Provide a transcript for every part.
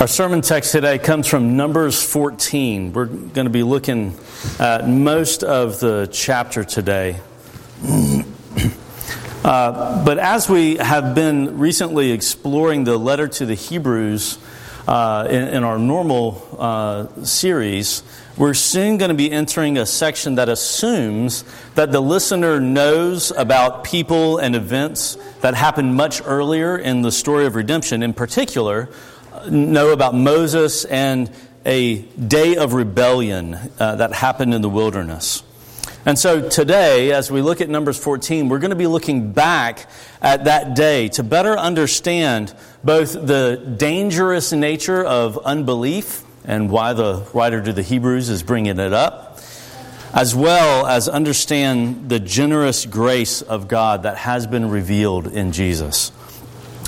Our sermon text today comes from Numbers 14. We're going to be looking at most of the chapter today. Uh, but as we have been recently exploring the letter to the Hebrews uh, in, in, our normal uh, series, we're soon going to be entering a section that assumes that the listener knows about people and events that happened much earlier in the story of redemption. In particular, know about Moses and a day of rebellion uh, that happened in the wilderness. And so today, as we look at Numbers 14, we're going to be looking back at that day to better understand both the dangerous nature of unbelief and why the writer to the Hebrews is bringing it up, as well as understand the generous grace of God that has been revealed in Jesus.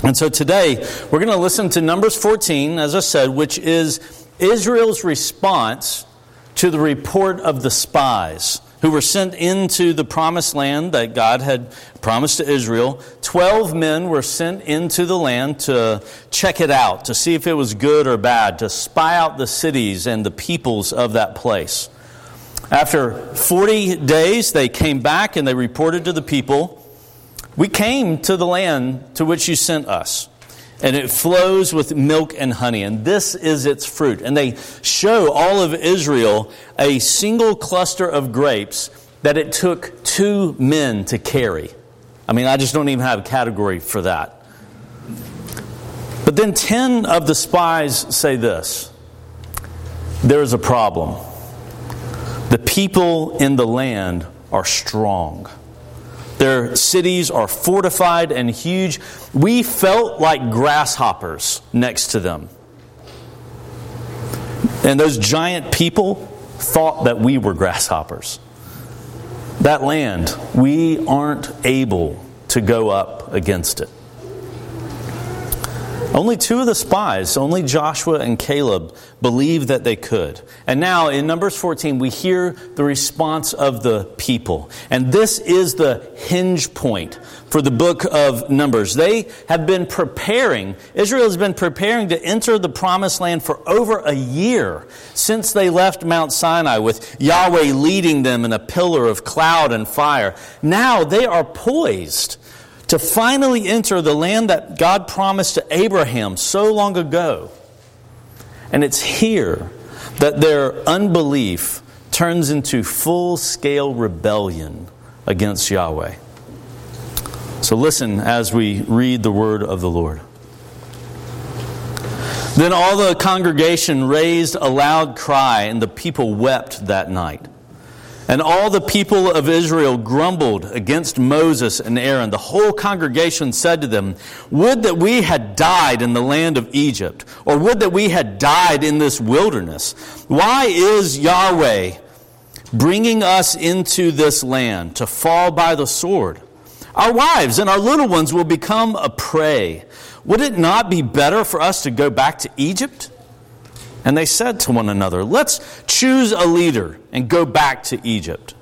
And so today, we're going to listen to Numbers 14, as I said, which is Israel's response to the report of the spies who were sent into the promised land that God had promised to Israel. Twelve men were sent into the land to check it out, to see if it was good or bad, to spy out the cities and the peoples of that place. After 40 days, they came back and they reported to the people we came to the land to which you sent us, and it flows with milk and honey, and this is its fruit. And they show all of Israel a single cluster of grapes that it took two men to carry. I mean, I just don't even have a category for that. But then 10 of the spies say this there is a problem. The people in the land are strong. Their cities are fortified and huge. We felt like grasshoppers next to them. And those giant people thought that we were grasshoppers. That land, we aren't able to go up against it. Only two of the spies, only Joshua and Caleb, believed that they could. And now in Numbers 14, we hear the response of the people. And this is the hinge point for the book of Numbers. They have been preparing, Israel has been preparing to enter the promised land for over a year since they left Mount Sinai with Yahweh leading them in a pillar of cloud and fire. Now they are poised to finally enter the land that God promised to Abraham so long ago. And it's here that their unbelief turns into full scale rebellion against Yahweh. So listen as we read the word of the Lord. Then all the congregation raised a loud cry, and the people wept that night. And all the people of Israel grumbled against Moses and Aaron. The whole congregation said to them, Would that we had died in the land of Egypt, or would that we had died in this wilderness. Why is Yahweh bringing us into this land to fall by the sword? Our wives and our little ones will become a prey. Would it not be better for us to go back to Egypt? And they said to one another, Let's choose a leader and go back to Egypt.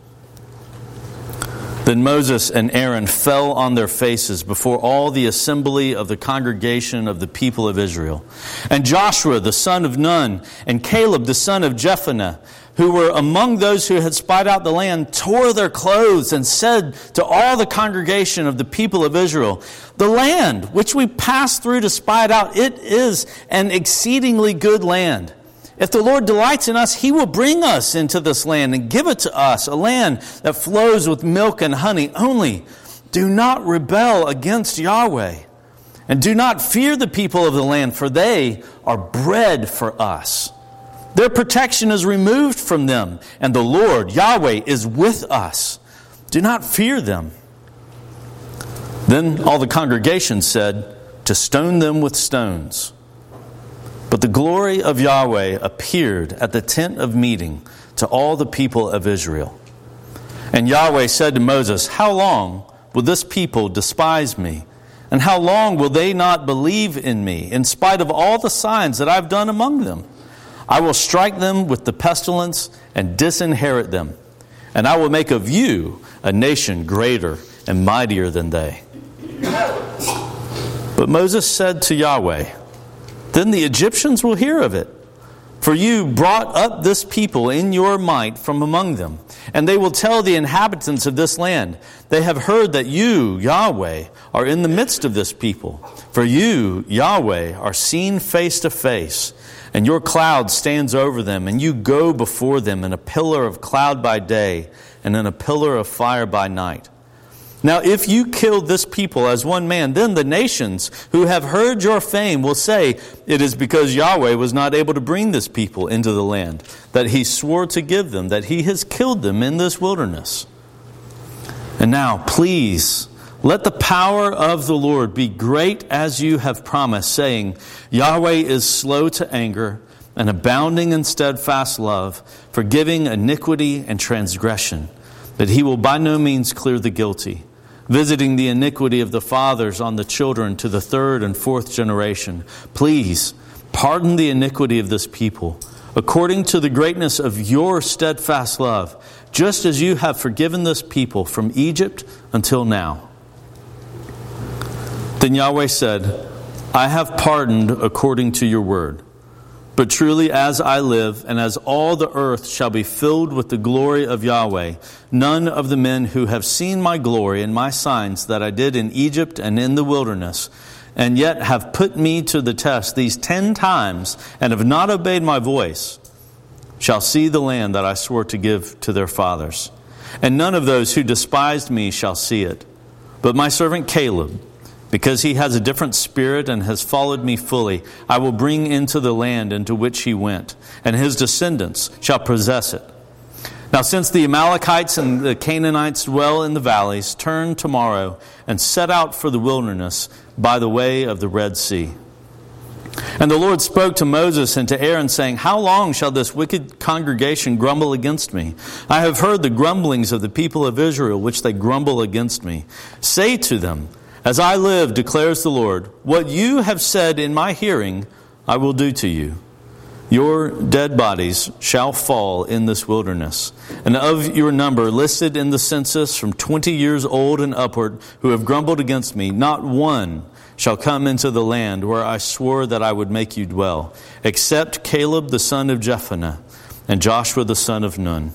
Then Moses and Aaron fell on their faces before all the assembly of the congregation of the people of Israel. And Joshua, the son of Nun, and Caleb, the son of Jephunneh, who were among those who had spied out the land, tore their clothes and said to all the congregation of the people of Israel, The land which we passed through to spy it out, it is an exceedingly good land. If the Lord delights in us, He will bring us into this land and give it to us, a land that flows with milk and honey. Only do not rebel against Yahweh. And do not fear the people of the land, for they are bread for us. Their protection is removed from them, and the Lord, Yahweh, is with us. Do not fear them. Then all the congregation said, To stone them with stones. But the glory of Yahweh appeared at the tent of meeting to all the people of Israel. And Yahweh said to Moses, How long will this people despise me? And how long will they not believe in me, in spite of all the signs that I've done among them? I will strike them with the pestilence and disinherit them, and I will make of you a nation greater and mightier than they. But Moses said to Yahweh, then the Egyptians will hear of it. For you brought up this people in your might from among them, and they will tell the inhabitants of this land, They have heard that you, Yahweh, are in the midst of this people. For you, Yahweh, are seen face to face, and your cloud stands over them, and you go before them in a pillar of cloud by day, and in a pillar of fire by night. Now, if you killed this people as one man, then the nations who have heard your fame will say, It is because Yahweh was not able to bring this people into the land that he swore to give them, that he has killed them in this wilderness. And now, please, let the power of the Lord be great as you have promised, saying, Yahweh is slow to anger and abounding in steadfast love, forgiving iniquity and transgression, that he will by no means clear the guilty visiting the iniquity of the fathers on the children to the third and fourth generation. Please pardon the iniquity of this people according to the greatness of your steadfast love, just as you have forgiven this people from Egypt until now. Then Yahweh said, I have pardoned according to your word. But truly, as I live, and as all the earth shall be filled with the glory of Yahweh, none of the men who have seen my glory and my signs that I did in Egypt and in the wilderness, and yet have put me to the test these ten times, and have not obeyed my voice, shall see the land that I swore to give to their fathers. And none of those who despised me shall see it. But my servant Caleb, because he has a different spirit and has followed me fully, I will bring into the land into which he went, and his descendants shall possess it. Now, since the Amalekites and the Canaanites dwell in the valleys, turn tomorrow and set out for the wilderness by the way of the Red Sea. And the Lord spoke to Moses and to Aaron, saying, How long shall this wicked congregation grumble against me? I have heard the grumblings of the people of Israel, which they grumble against me. Say to them, as I live, declares the Lord, what you have said in my hearing, I will do to you. Your dead bodies shall fall in this wilderness. And of your number listed in the census from 20 years old and upward who have grumbled against me, not one shall come into the land where I swore that I would make you dwell, except Caleb the son of Jephunneh and Joshua the son of Nun.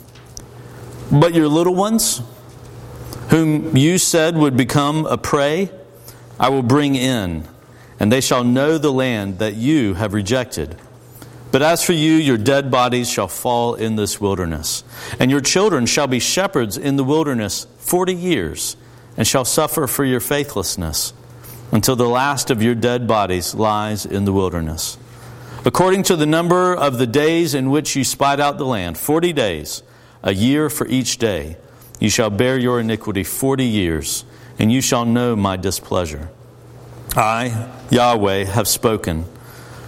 But your little ones, whom you said would become a prey, I will bring in, and they shall know the land that you have rejected. But as for you, your dead bodies shall fall in this wilderness, and your children shall be shepherds in the wilderness forty years, and shall suffer for your faithlessness, until the last of your dead bodies lies in the wilderness. According to the number of the days in which you spied out the land, forty days, a year for each day, you shall bear your iniquity forty years, and you shall know my displeasure. I, Yahweh, have spoken.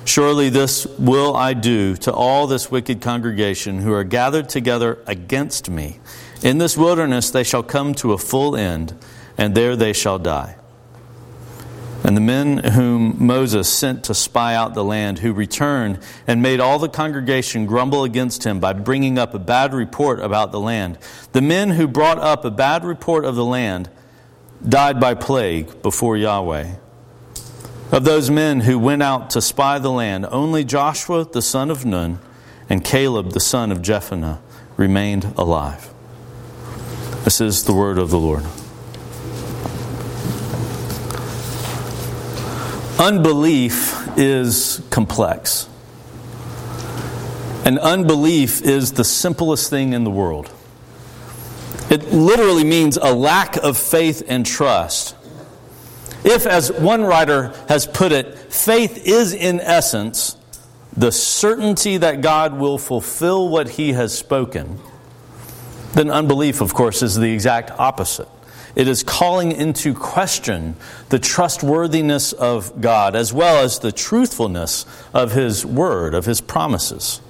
Surely this will I do to all this wicked congregation who are gathered together against me. In this wilderness they shall come to a full end, and there they shall die. And the men whom Moses sent to spy out the land, who returned and made all the congregation grumble against him by bringing up a bad report about the land, the men who brought up a bad report of the land died by plague before Yahweh. Of those men who went out to spy the land, only Joshua the son of Nun and Caleb the son of Jephunneh remained alive. This is the word of the Lord. Unbelief is complex. And unbelief is the simplest thing in the world. It literally means a lack of faith and trust. If, as one writer has put it, faith is in essence the certainty that God will fulfill what he has spoken, then unbelief, of course, is the exact opposite. It is calling into question the trustworthiness of God as well as the truthfulness of His Word, of His promises.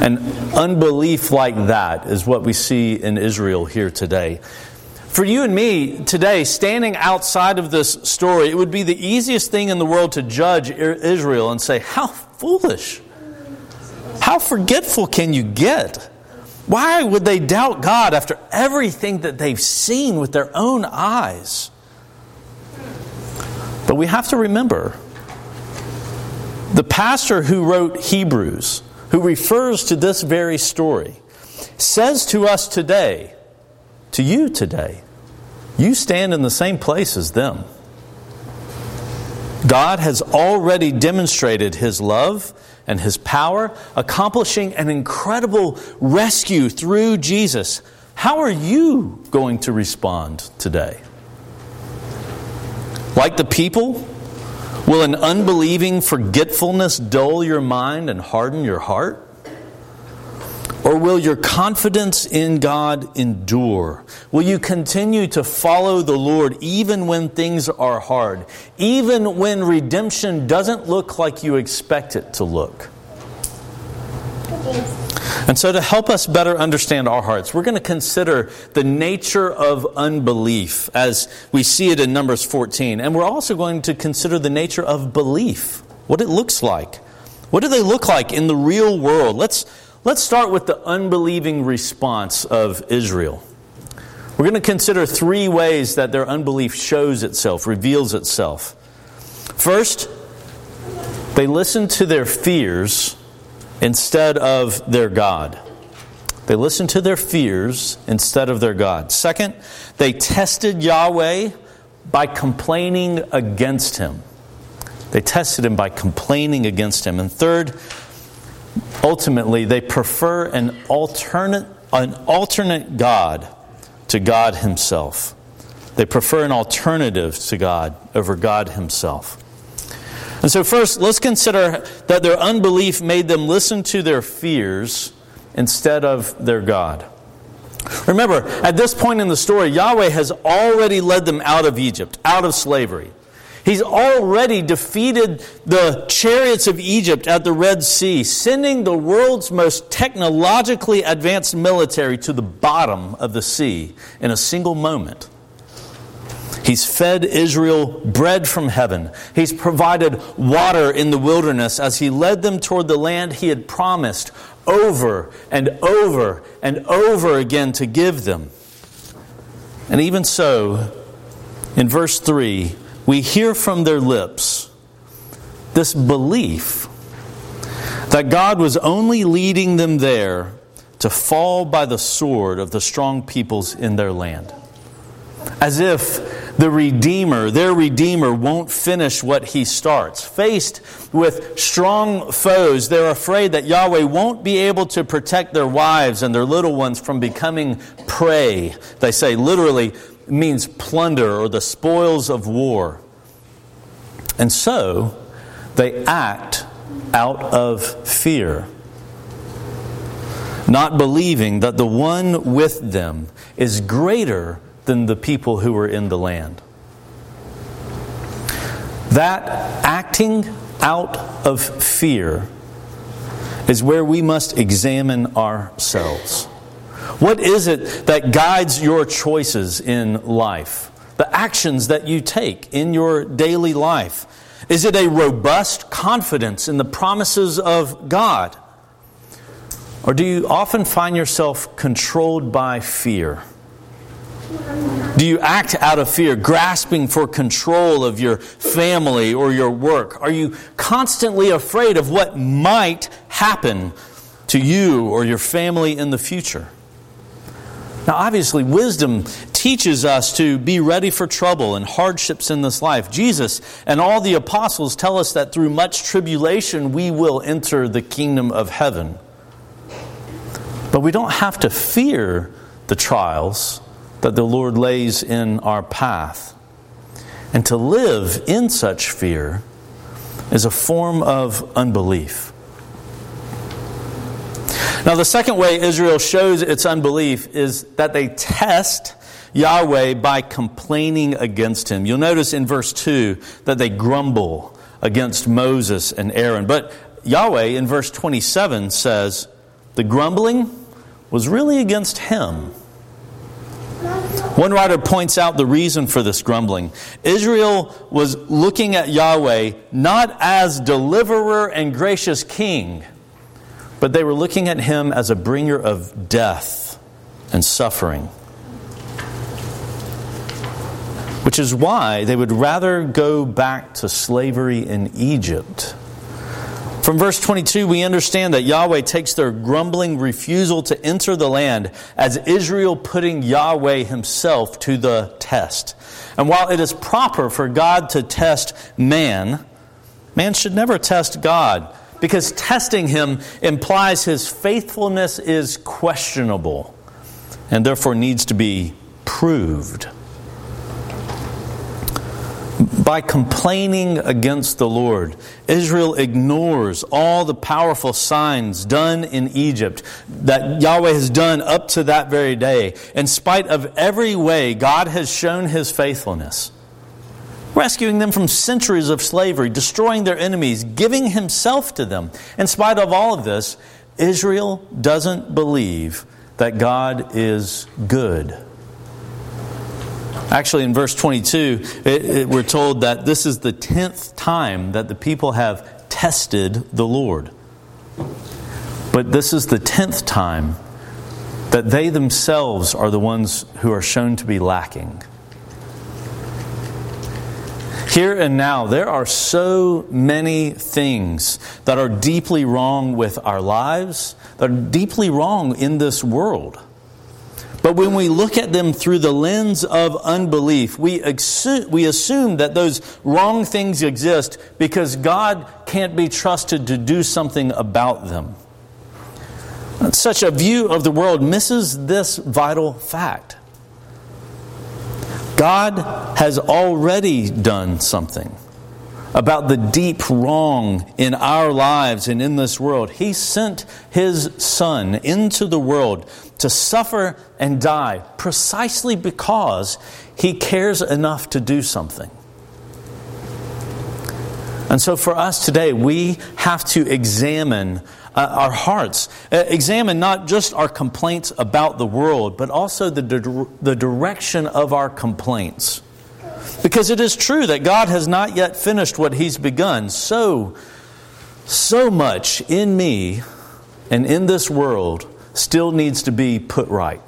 And unbelief like that is what we see in Israel here today. For you and me today, standing outside of this story, it would be the easiest thing in the world to judge Israel and say, How foolish! How forgetful can you get? Why would they doubt God after everything that they've seen with their own eyes? But we have to remember The pastor who wrote Hebrews, who refers to this very story, says to us today, to you today, you stand in the same place as them. God has already demonstrated his love and his power, accomplishing an incredible rescue through Jesus. How are you going to respond today? Like the people, will an unbelieving forgetfulness dull your mind and harden your heart? Or will your confidence in God endure? Will you continue to follow the Lord even when things are hard, even when redemption doesn't look like you expect it to look? And so, to help us better understand our hearts, we're going to consider the nature of unbelief as we see it in Numbers 14. And we're also going to consider the nature of belief, what it looks like. What do they look like in the real world? Let's Let's start with the unbelieving response of Israel. We're going to consider three ways that their unbelief shows itself, reveals itself. First, they listened to their fears instead of their God. They listened to their fears instead of their God. Second, they tested Yahweh by complaining against him. They tested him by complaining against him. And third, ultimately they prefer an alternate, an alternate God to God Himself. They prefer an alternative to God over God Himself. And so, first, let's consider that their unbelief made them listen to their fears instead of their God. Remember, at this point in the story, Yahweh has already led them out of Egypt, out of slavery. He's already defeated the chariots of Egypt at the Red Sea, sending the world's most technologically advanced military to the bottom of the sea in a single moment. He's fed Israel bread from heaven. He's provided water in the wilderness as he led them toward the land he had promised over and over and over again to give them. And even so, in verse 3, we hear from their lips this belief that God was only leading them there to fall by the sword of the strong peoples in their land. As if the Redeemer, their Redeemer, won't finish what he starts. Faced with strong foes, they're afraid that Yahweh won't be able to protect their wives and their little ones from becoming prey. They say literally, means plunder or the spoils of war. And so they act out of fear, not believing that the one with them is greater than the people who were in the land. That acting out of fear is where we must examine ourselves. What is it that guides your choices in life? The actions that you take in your daily life? Is it a robust confidence in the promises of God? Or do you often find yourself controlled by fear? Do you act out of fear, grasping for control of your family or your work? Are you constantly afraid of what might happen to you or your family in the future? Now, obviously, wisdom teaches us to be ready for trouble and hardships in this life. Jesus and all the apostles tell us that through much tribulation we will enter the kingdom of heaven. But we don't have to fear the trials that the Lord lays in our path. And to live in such fear is a form of unbelief. Now, the second way Israel shows its unbelief is that they test Yahweh by complaining against him. You'll notice in verse 2 that they grumble against Moses and Aaron. But Yahweh in verse 27 says the grumbling was really against him. One writer points out the reason for this grumbling. Israel was looking at Yahweh not as deliverer and gracious king but they were looking at him as a bringer of death and suffering. Which is why they would rather go back to slavery in Egypt From verse 22, we understand that Yahweh takes their grumbling refusal to enter the land as Israel putting Yahweh himself to the test. And while it is proper for God to test man, man should never test God because testing him implies his faithfulness is questionable and therefore needs to be proved by complaining against the Lord, Israel ignores all the powerful signs done in Egypt that Yahweh has done up to that very day, in spite of every way God has shown his faithfulness. Rescuing them from centuries of slavery, destroying their enemies, giving himself to them. In spite of all of this, Israel doesn't believe that God is good. Actually, in verse 22, it, it, we're told that this is the tenth time that the people have tested the Lord. But this is the tenth time that they themselves are the ones who are shown to be lacking. Here and now, there are so many things that are deeply wrong with our lives, that are deeply wrong in this world. But when we look at them through the lens of unbelief, we assume, we assume that those wrong things exist because God can't be trusted to do something about them. Such a view of the world misses this vital fact. God has already done something about the deep wrong in our lives and in this world. He sent His Son into the world to suffer and die precisely because He cares enough to do something. And so for us today, we have to examine uh, our hearts, uh, examine not just our complaints about the world, but also the, di- the direction of our complaints. Because it is true that God has not yet finished what He's begun. So, so much in me and in this world still needs to be put right.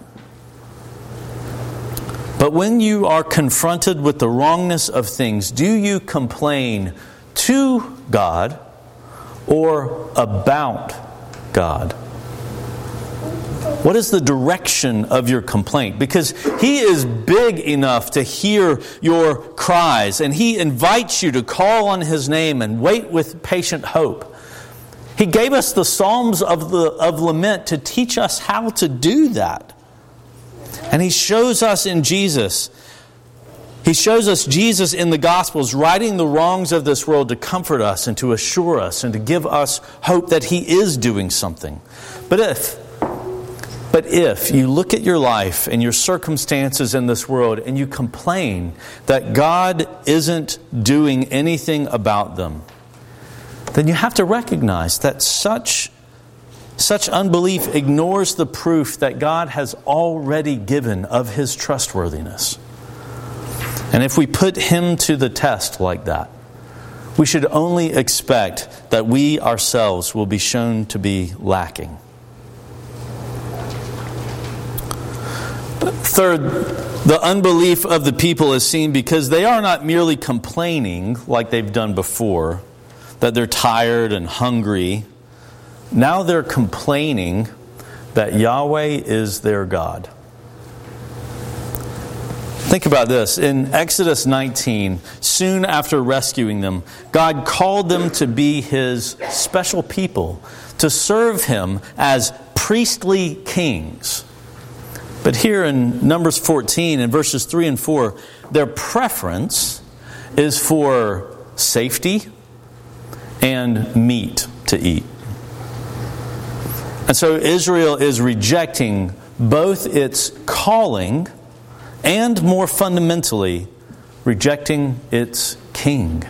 But when you are confronted with the wrongness of things, do you complain to God or about God? What is the direction of your complaint? Because He is big enough to hear your cries, and He invites you to call on His name and wait with patient hope. He gave us the Psalms of, the, of lament to teach us how to do that. And He shows us in Jesus. He shows us Jesus in the Gospels righting the wrongs of this world to comfort us and to assure us and to give us hope that He is doing something. But if but if you look at your life and your circumstances in this world and you complain that God isn't doing anything about them, then you have to recognize that such, such unbelief ignores the proof that God has already given of his trustworthiness. And if we put him to the test like that, we should only expect that we ourselves will be shown to be lacking. Third, the unbelief of the people is seen because they are not merely complaining like they've done before, that they're tired and hungry. Now they're complaining that Yahweh is their God. Think about this. In Exodus 19, soon after rescuing them, God called them to be his special people, to serve him as priestly kings. But here in Numbers 14, in verses 3 and 4, their preference is for safety and meat to eat. And so Israel is rejecting both its calling and, more fundamentally, rejecting its king.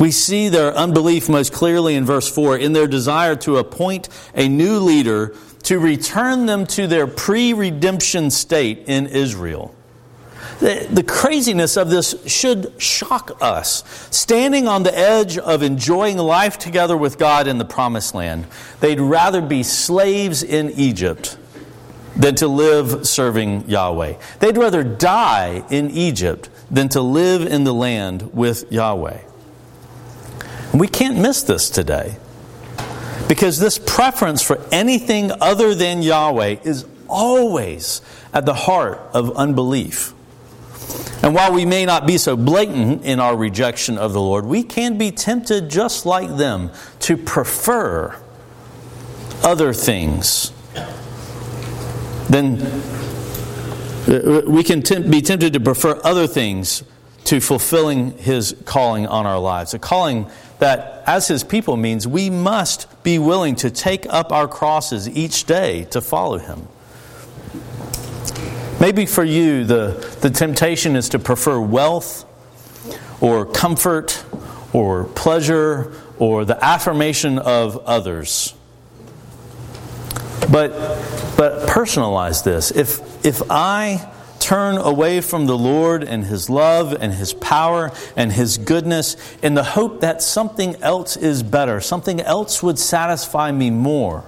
We see their unbelief most clearly in verse 4 in their desire to appoint a new leader to return them to their pre redemption state in Israel. The, the, craziness of this should shock us. Standing on the edge of enjoying life together with God in the promised land, they'd rather be slaves in Egypt than to live serving Yahweh. They'd rather die in Egypt than to live in the land with Yahweh. We can't miss this today. Because this preference for anything other than Yahweh is always at the heart of unbelief. And while we may not be so blatant in our rejection of the Lord, we can be tempted just like them to prefer other things. Then uh, we can be tempted to prefer other things to fulfilling His calling on our lives. A calling that, as His people, means we must be willing to take up our crosses each day to follow Him. Maybe for you, the, the temptation is to prefer wealth or comfort or pleasure or the affirmation of others. But, but personalize this. If, if I turn away from the Lord and His love and His power and His goodness in the hope that something else is better, something else would satisfy me more,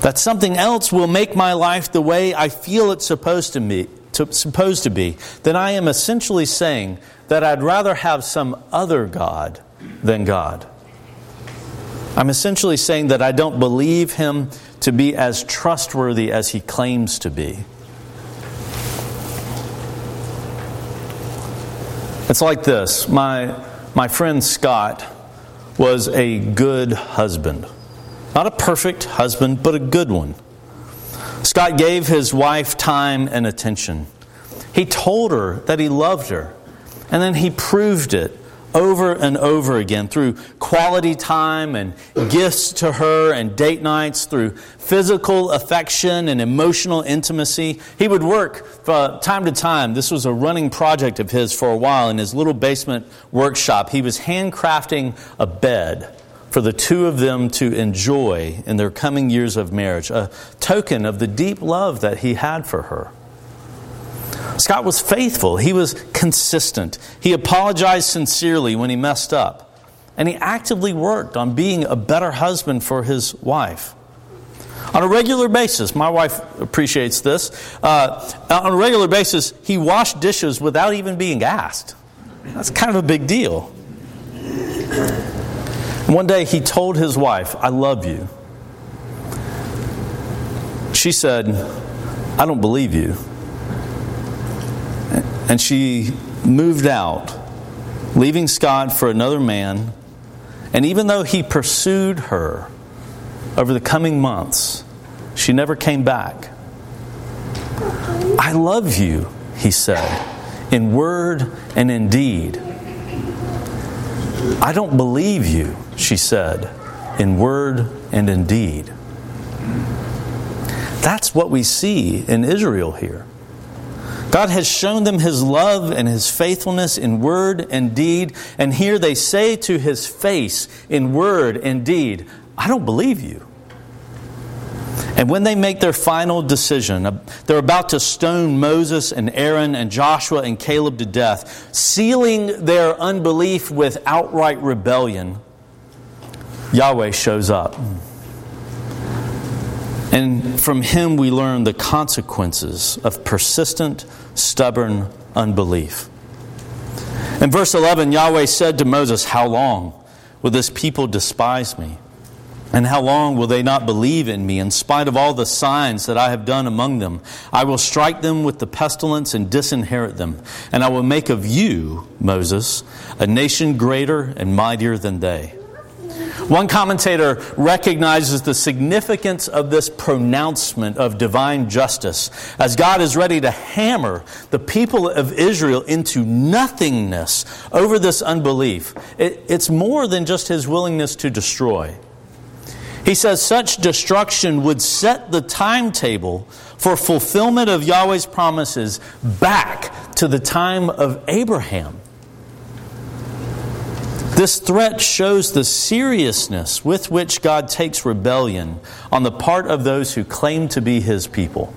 that something else will make my life the way I feel it's supposed to be, to, supposed to be, then I am essentially saying that I'd rather have some other God than God. I'm essentially saying that I don't believe him to be as trustworthy as he claims to be. It's like this. My, my friend Scott was a good husband. Not a perfect husband, but a good one. Scott gave his wife time and attention. He told her that he loved her, and then he proved it over and over again through quality time and gifts to her and date nights, through physical affection and emotional intimacy. He would work from time to time. This was a running project of his for a while in his little basement workshop. He was handcrafting a bed for the two of them to enjoy in their coming years of marriage, a token of the deep love that he had for her. Scott was faithful. He was consistent. He apologized sincerely when he messed up. And he actively worked on being a better husband for his wife. On a regular basis, my wife appreciates this. Uh, on a regular basis, he washed dishes without even being asked. That's kind of a big deal. One day he told his wife, I love you. She said, I don't believe you. And she moved out, leaving Scott for another man. And even though he pursued her over the coming months, she never came back. I love you, he said, in word and in deed. I don't believe you, she said, in word and in deed. That's what we see in Israel here. God has shown them his love and his faithfulness in word and deed, and here they say to his face in word and deed, I don't believe you. And when they make their final decision, uh, they're about to stone Moses and Aaron and Joshua and Caleb to death, sealing their unbelief with outright rebellion. Yahweh shows up. And from him we learn the consequences of persistent, stubborn unbelief. In verse 11, Yahweh said to Moses, How long will this people despise me? And how long will they not believe in me, in spite of all the signs that I have done among them? I will strike them with the pestilence and disinherit them. And I will make of you, Moses, a nation greater and mightier than they. One commentator recognizes the significance of this pronouncement of divine justice as God is ready to hammer the people of Israel into nothingness over this unbelief. it's more than just his willingness to destroy. He says such destruction would set the timetable for fulfillment of Yahweh's promises back to the time of Abraham. This threat shows the seriousness with which God takes rebellion on the part of those who claim to be his people.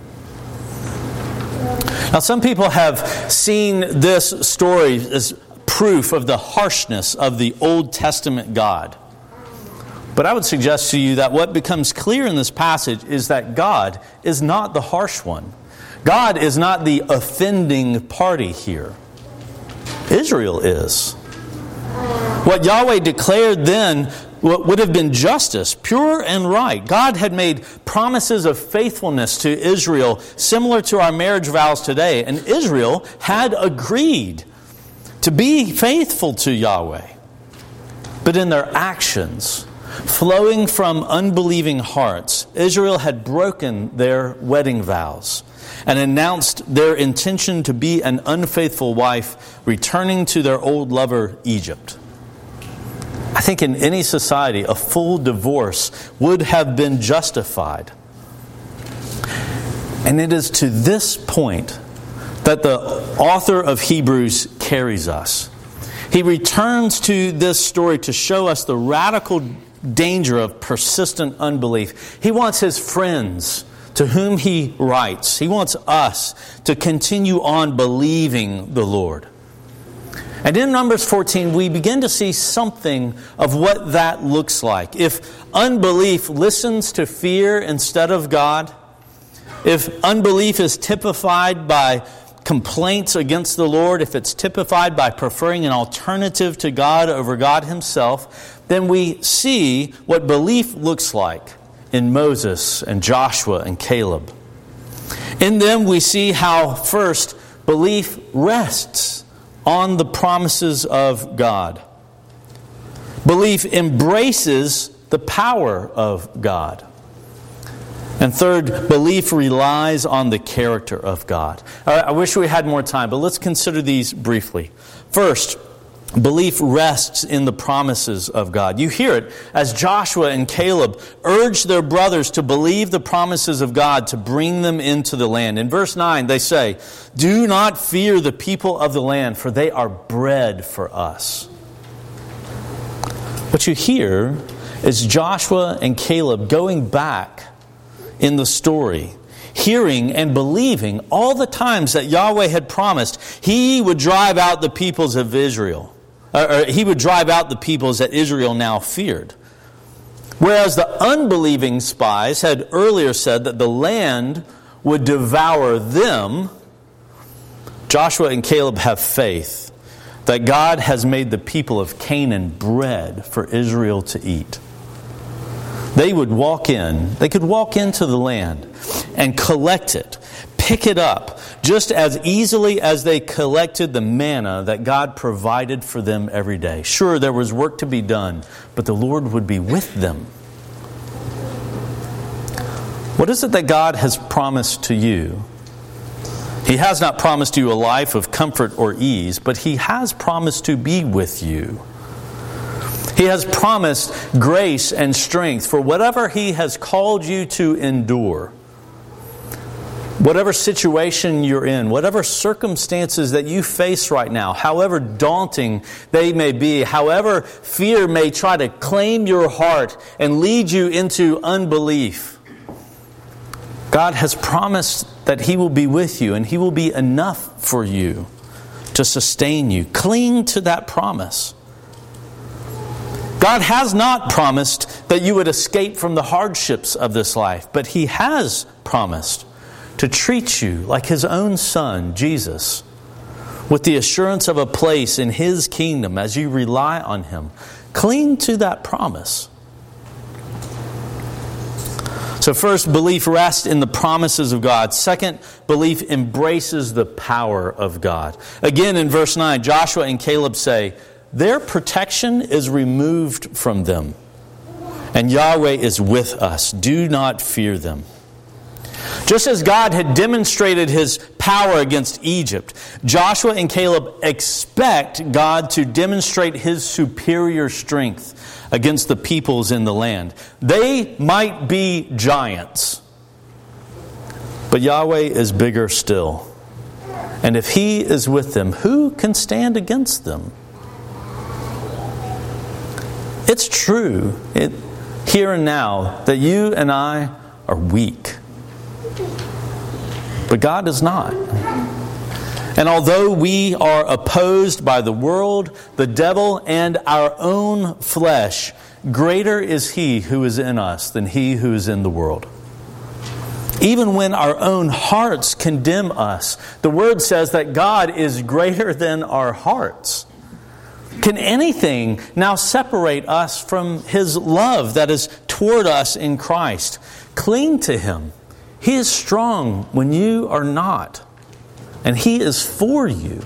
Now, some people have seen this story as proof of the harshness of the Old Testament God. But I would suggest to you that what becomes clear in this passage is that God is not the harsh one. God is not the offending party here. Israel is. What Yahweh declared then what would have been justice, pure and right. God had made promises of faithfulness to Israel, similar to our marriage vows today, and Israel had agreed to be faithful to Yahweh. But in their actions, flowing from unbelieving hearts, Israel had broken their wedding vows and announced their intention to be an unfaithful wife, returning to their old lover, Egypt. I think in any society, a full divorce would have been justified. And it is to this point that the author of Hebrews carries us. He returns to this story to show us the radical danger of persistent unbelief. He wants his friends to whom he writes, he wants us to continue on believing the Lord. And in Numbers 14, we begin to see something of what that looks like. If unbelief listens to fear instead of God, if unbelief is typified by complaints against the Lord, if it's typified by preferring an alternative to God over God Himself, then we see what belief looks like in Moses and Joshua and Caleb. In them, we see how, first, belief rests on the promises of God. Belief embraces the power of God. And third, belief relies on the character of God. I wish we had more time, but let's consider these briefly. First, Belief rests in the promises of God. You hear it as Joshua and Caleb urge their brothers to believe the promises of God to bring them into the land. In verse 9, they say, Do not fear the people of the land, for they are bread for us. What you hear is Joshua and Caleb going back in the story hearing and believing all the times that Yahweh had promised he would drive out the peoples of Israel or he would drive out the peoples that Israel now feared. Whereas the unbelieving spies had earlier said that the land would devour them, Joshua and Caleb have faith that God has made the people of Canaan bread for Israel to eat. They would walk in, they could walk into the land and collect it pick it up just as easily as they collected the manna that God provided for them every day. Sure, there was work to be done, but the Lord would be with them. What is it that God has promised to you? He has not promised you a life of comfort or ease, but He has promised to be with you. He has promised grace and strength for whatever He has called you to endure whatever situation you're in, whatever circumstances that you face right now, however daunting they may be, however fear may try to claim your heart and lead you into unbelief, God has promised that He will be with you and He will be enough for you to sustain you. Cling to that promise. God has not promised that you would escape from the hardships of this life, but He has promised to treat you like his own son, Jesus, with the assurance of a place in his kingdom as you rely on him. Cling to that promise. So, first, belief rests in the promises of God. Second, belief embraces the power of God. Again, in verse 9, Joshua and Caleb say, Their protection is removed from them, and Yahweh is with us. Do not fear them. Just as God had demonstrated his power against Egypt, Joshua and Caleb expect God to demonstrate his superior strength against the peoples in the land. They might be giants, but Yahweh is bigger still. And if he is with them, who can stand against them? It's true it, here and now that you and I are weak. But God is not. And although we are opposed by the world, the devil, and our own flesh, greater is He who is in us than He who is in the world. Even when our own hearts condemn us, the Word says that God is greater than our hearts. Can anything now separate us from His love that is toward us in Christ? Cling to Him. He is strong when you are not, and He is for you.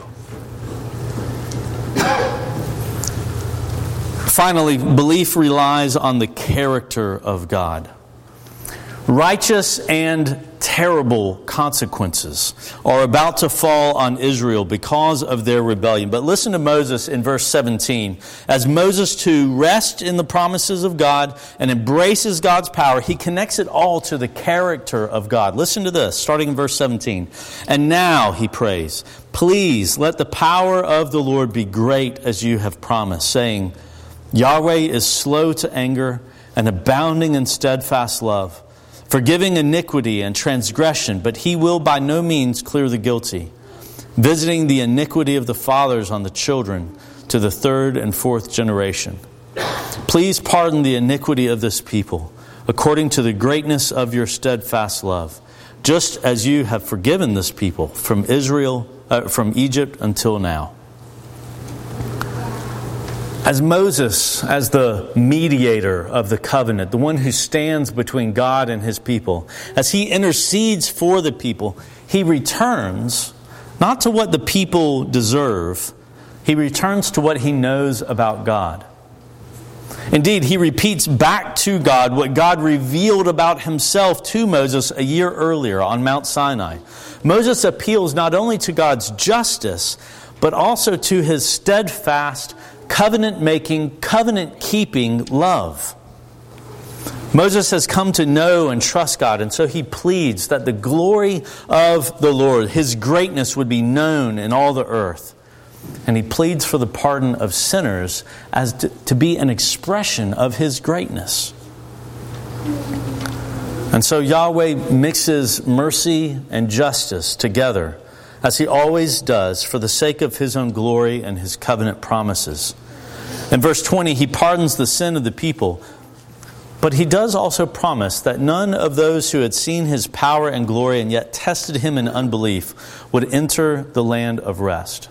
Finally, belief relies on the character of God. Righteous and terrible consequences are about to fall on Israel because of their rebellion. But listen to Moses in verse 17. As Moses too rests in the promises of God and embraces God's power, he connects it all to the character of God. Listen to this, starting in verse 17. And now, he prays, please let the power of the Lord be great as you have promised, saying, Yahweh is slow to anger and abounding in steadfast love forgiving iniquity and transgression, but he will by no means clear the guilty, visiting the iniquity of the fathers on the children to the third and fourth generation. Please pardon the iniquity of this people, according to the greatness of your steadfast love, just as you have forgiven this people from Israel, uh, from Egypt until now. As Moses, as the mediator of the covenant, the one who stands between God and his people, as he intercedes for the people, he returns not to what the people deserve, he returns to what he knows about God. Indeed, he repeats back to God what God revealed about himself to Moses a year earlier on Mount Sinai. Moses appeals not only to God's justice, but also to his steadfast covenant making, covenant keeping love. Moses has come to know and trust God, and so he pleads that the glory of the Lord, his greatness, would be known in all the earth. And he pleads for the pardon of sinners as to, to be an expression of his greatness. And so Yahweh mixes mercy and justice together as he always does, for the sake of his own glory and his covenant promises. In verse 20, he pardons the sin of the people, but he does also promise that none of those who had seen his power and glory and yet tested him in unbelief would enter the land of rest.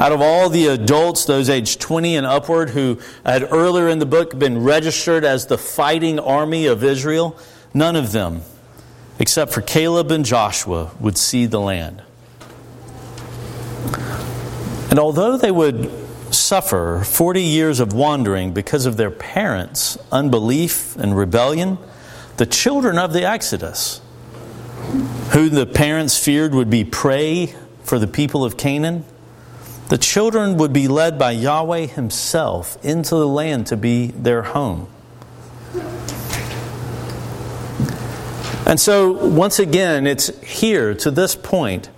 Out of all the adults, those aged 20 and upward, who had earlier in the book been registered as the fighting army of Israel, none of them, except for Caleb and Joshua, would see the land. And although they would suffer 40 years of wandering because of their parents' unbelief and rebellion, the children of the Exodus, who the parents feared would be prey for the people of Canaan, the children would be led by Yahweh Himself into the land to be their home. And so, once again, it's here to this point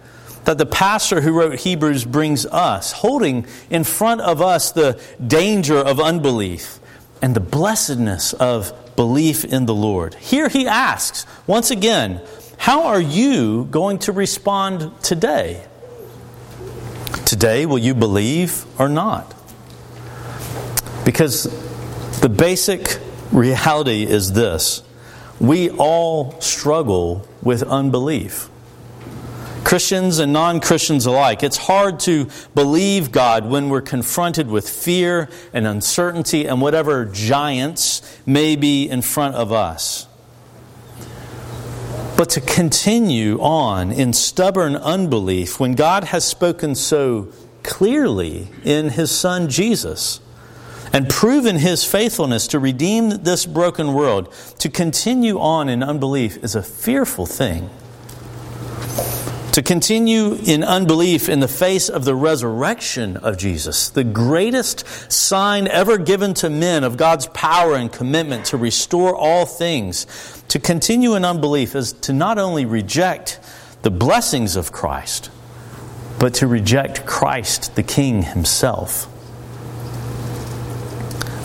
that the pastor who wrote Hebrews brings us, holding in front of us the danger of unbelief and the blessedness of belief in the Lord. Here he asks, once again, how are you going to respond today? Today, will you believe or not? Because the basic reality is this we all struggle with unbelief. Christians and non Christians alike. It's hard to believe God when we're confronted with fear and uncertainty and whatever giants may be in front of us. But to continue on in stubborn unbelief when God has spoken so clearly in His Son Jesus and proven His faithfulness to redeem this broken world, to continue on in unbelief is a fearful thing. To continue in unbelief in the face of the resurrection of Jesus, the greatest sign ever given to men of God's power and commitment to restore all things, to continue in unbelief is to not only reject the blessings of Christ, but to reject Christ, the King himself.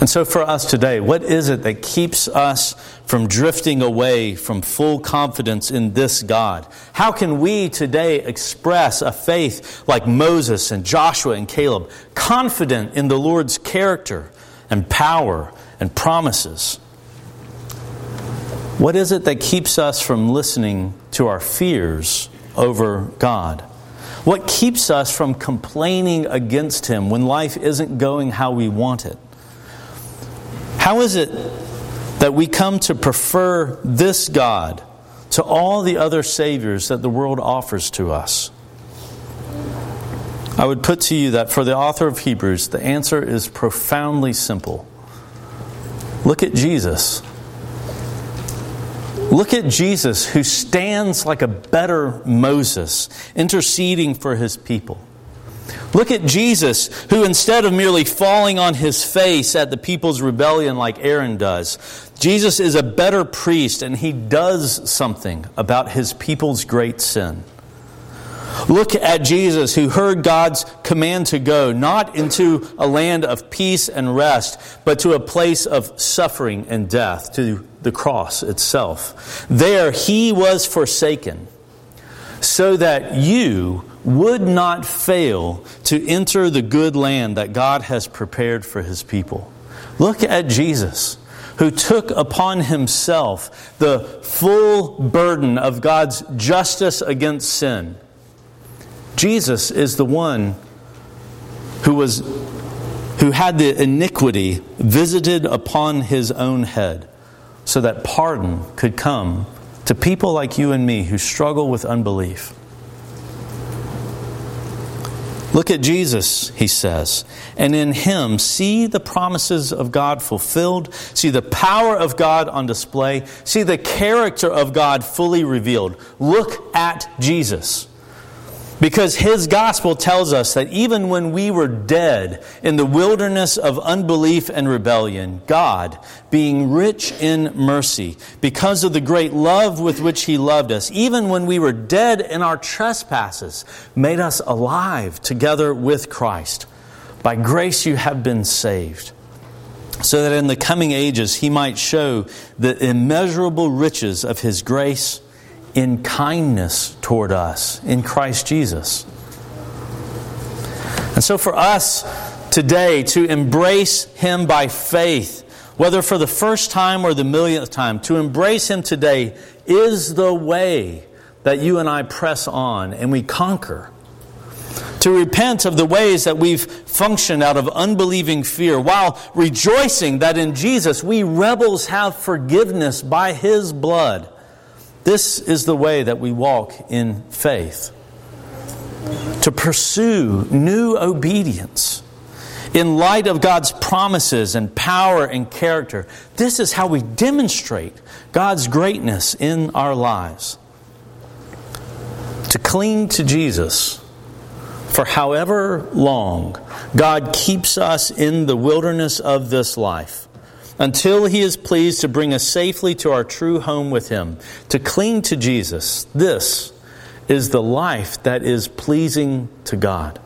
And so, for us today, what is it that keeps us from drifting away from full confidence in this God? How can we today express a faith like Moses and Joshua and Caleb, confident in the Lord's character and power and promises? What is it that keeps us from listening to our fears over God? What keeps us from complaining against Him when life isn't going how we want it? How is it that we come to prefer this God to all the other Saviors that the world offers to us? I would put to you that for the author of Hebrews, the answer is profoundly simple. Look at Jesus. Look at Jesus, who stands like a better Moses, interceding for his people. Look at Jesus, who instead of merely falling on his face at the people's rebellion like Aaron does, Jesus is a better priest and he does something about his people's great sin. Look at Jesus, who heard God's command to go, not into a land of peace and rest, but to a place of suffering and death, to the cross itself. There he was forsaken, so that you would not fail to enter the good land that God has prepared for his people. Look at Jesus who took upon himself the full burden of God's justice against sin Jesus is the one who was who had the iniquity visited upon his own head so that pardon could come to people like you and me who struggle with unbelief. Look at Jesus, he says, and in him see the promises of God fulfilled, see the power of God on display, see the character of God fully revealed. Look at Jesus. Because his gospel tells us that even when we were dead in the wilderness of unbelief and rebellion, God, being rich in mercy, because of the great love with which he loved us, even when we were dead in our trespasses, made us alive together with Christ. By grace you have been saved so that in the coming ages he might show the immeasurable riches of his grace in kindness toward us in Christ Jesus. And so, for us today to embrace Him by faith, whether for the first time or the millionth time, to embrace Him today is the way that you and I press on and we conquer. To repent of the ways that we've functioned out of unbelieving fear, while rejoicing that in Jesus we rebels have forgiveness by His blood this is the way that we walk in faith. To pursue new obedience in light of God's promises and power and character. This is how we demonstrate God's greatness in our lives. To cling to Jesus for however long God keeps us in the wilderness of this life until he is pleased to bring us safely to our true home with him. To cling to Jesus, this is the life that is pleasing to God.